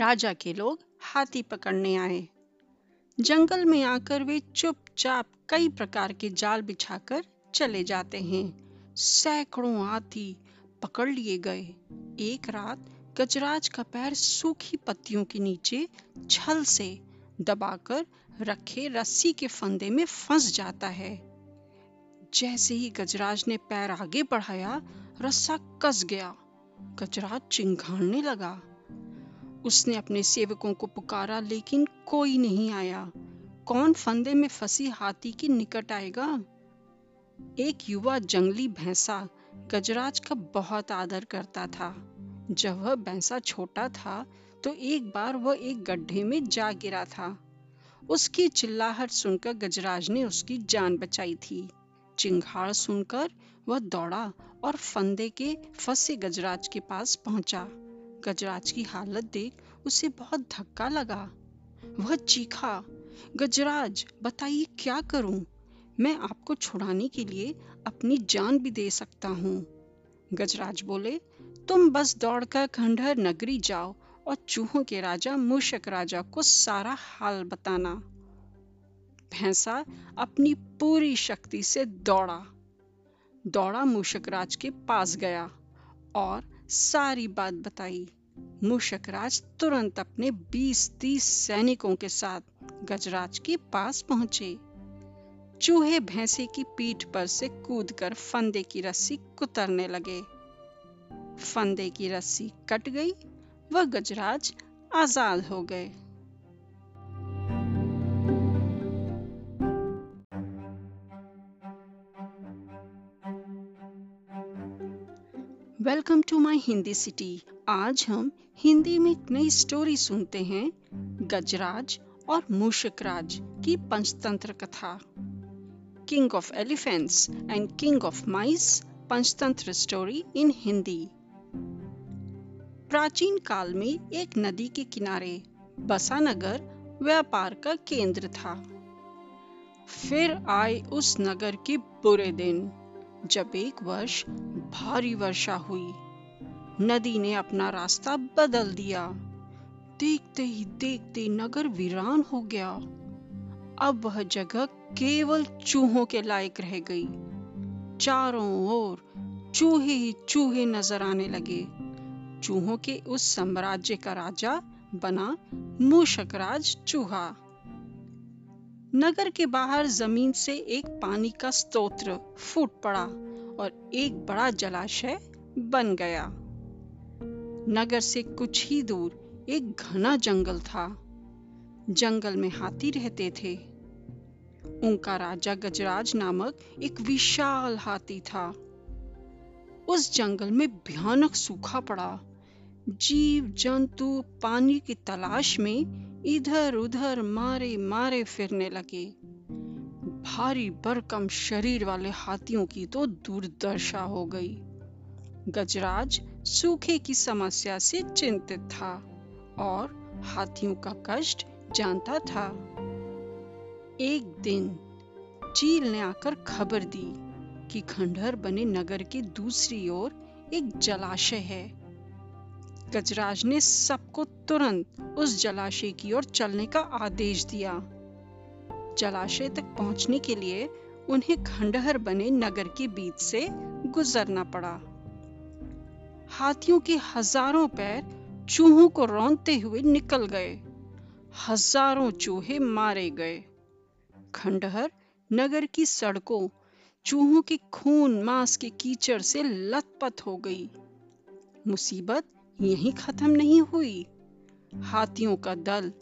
राजा के लोग हाथी पकड़ने आए। जंगल में आकर वे चुपचाप कई प्रकार के जाल बिछाकर चले जाते हैं। सैकड़ों हाथी पकड़ लिए गए। एक रात गजराज का पैर सूखी पत्तियों के नीचे छल से दबाकर रखे रस्सी के फंदे में फंस जाता है। जैसे ही गजराज ने पैर आगे बढ़ाया, रस्सा कस गया। गजराज चिंघाड़ने लगा। उसने अपने सेवकों को पुकारा, लेकिन कोई नहीं आया। कौन फंदे में फंसी हाथी के निकट आएगा? एक युवा जंगली भैंसा गजराज का बहुत आदर करता था। जब वह भैंसा छोटा था तो एक बार वह एक गड्ढे में जा गिरा था। उसकी चिल्लाहट सुनकर गजराज ने उसकी जान बचाई थी। चिंगाड़ सुनकर वह दौड़ा और फंदे के फंसे गजराज के पास पहुँचा। गजराज की हालत देख उसे बहुत धक्का लगा। वह चीखा, गजराज, बताइए क्या करूँ? मैं आपको छुड़ाने के लिए अपनी जान भी दे सकता हूँ। गजराज बोले, तुम बस दौड़कर खंडहर नगरी जाओ और चूहों के राजा, मूषक राजा को सारा हाल बताना। भैंसा, अपनी पूरी शक्ति से दौड़ा। दौड़ा मूषक राज के पास गया और सारी बात बताई। मूषक राज तुरंत अपने 20-30 सैनिकों के साथ गजराज के पास पहुँचे। चूहे भैंसे की पीठ पर से कूदकर फंदे की रस्सी कुतरने लगे। फंदे की रस्सी कट गई, वह गजराज आज़ाद हो गए। Welcome to my Hindi city. आज हम हिंदी में एक नई स्टोरी सुनते हैं, गजराज और मूषकराज की पंचतंत्र कथा। King of elephants and king of mice Panchatantra story in Hindi प्राचीन काल में एक नदी के किनारे बसा नगर व्यापार का केंद्र था। फिर आए उस नगर के बुरे दिन। जब एक वर्ष भारी वर्षा हुई, नदी ने अपना रास्ता बदल दिया। देखते ही देखते नगर वीरान हो गया। अब वह जगह केवल चूहों के लायक रह गई। चारों ओर चूहे ही चूहे नज़र आने लगे। चूहों के उस साम्राज्य का राजा बना मूषकराज चूहा। नगर के बाहर ज़मीन से एक पानी का स्तोत्र फूट पड़ा और एक बड़ा जलाशय बन गया। नगर से कुछ ही दूर एक घना जंगल था। जंगल में हाथी रहते थे। उनका राजा गजराज नामक एक विशाल हाथी था। उस जंगल में भयानक सूखा पड़ा। जीव, जंतु, पानी की तलाश में इधर उधर मारे मारे फिरने लगे। भारी बरकम शरीर वाले हाथियों की तो दुर्दशा हो गई। गजराज सूखे की समस्या से चिंतित था और हाथियों का कष्ट जानता था। एक दिन चील ने आकर खबर दी कि खंडहर बने नगर के दूसरी ओर एक जलाशय है। गजराज ने सबको तुरंत उस जलाशय की ओर चलने का आदेश दिया। जलाशय तक पहुँचने के लिए उन्हें खंडहर बने नगर के बीच से गुजरना पड़ा। हाथियों के हज़ारों पैर चूहों को रौंदते हुए निकल गए। हज़ारों चूहे मारे गए। खंडहर नगर की सड़कों, चूहों के खून, मांस के कीचड़ से लथपथ हो गई। मुसीबत यहीं खत्म नहीं हुई। हाथियों का दल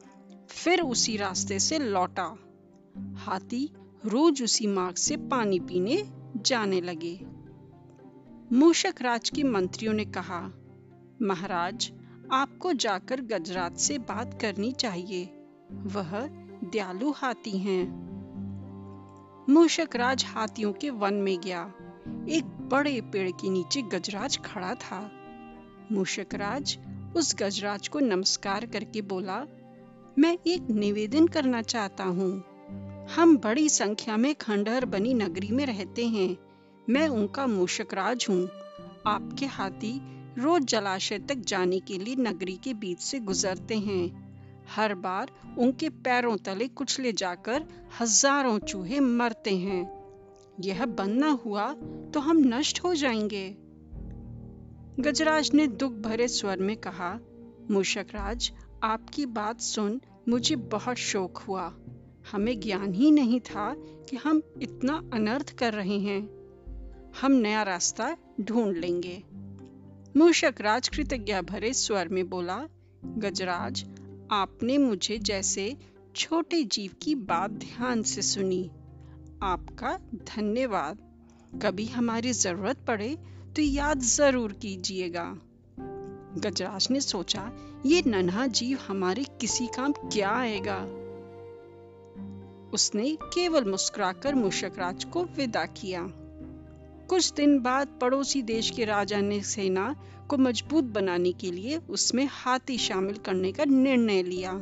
फिर उसी रास्ते से लौटा। हाथी रोज उसी मार्ग से पानी पीने जाने लगे। मूषक राज के मंत्रियों ने कहा, महाराज, आपको जाकर गजरात से बात करनी चाहिए। वह दयालु हाथी हैं। मूषक राज हाथियों के वन में गया। एक बड़े पेड़ के नीचे गजराज खड़ा था। मूषकराज उस गजराज को नमस्कार करके बोला, मैं एक निवेदन करना चाहता हूँ। हम बड़ी संख्या में खंडहर बनी नगरी में रहते हैं। मैं उनका मूषकराज हूँ। आपके हाथी रोज जलाशय तक जाने के लिए नगरी के बीच से गुजरते हैं। हर बार उनके पैरों तले कुचले जाकर हज़ारों चूहे मरते हैं। यह बंद न हुआ तो हम नष्ट हो जाएँगे। गजराज ने दुख भरे स्वर में कहा, मूषक आपकी बात सुन मुझे बहुत शौक हुआ। हमें ज्ञान ही नहीं था कि हम इतना अनर्थ कर रहे हैं। हम नया रास्ता ढूंढ लेंगे। मूषक राज कृतज्ञ भरे स्वर में बोला, गजराज, आपने मुझे जैसे छोटे जीव की बात ध्यान से सुनी। आपका धन्यवाद। कभी हमारी ज़रूरत पड़े तो याद ज़रूर कीजिएगा। गजराज ने सोचा, ये नन्हा जीव हमारे किसी काम क्या आएगा? उसने केवल मुस्कुराकर मूषक राज को विदा किया। कुछ दिन बाद पड़ोसी देश के राजा ने सेना को मज़बूत बनाने के लिए उसमें हाथी शामिल करने का निर्णय लिया।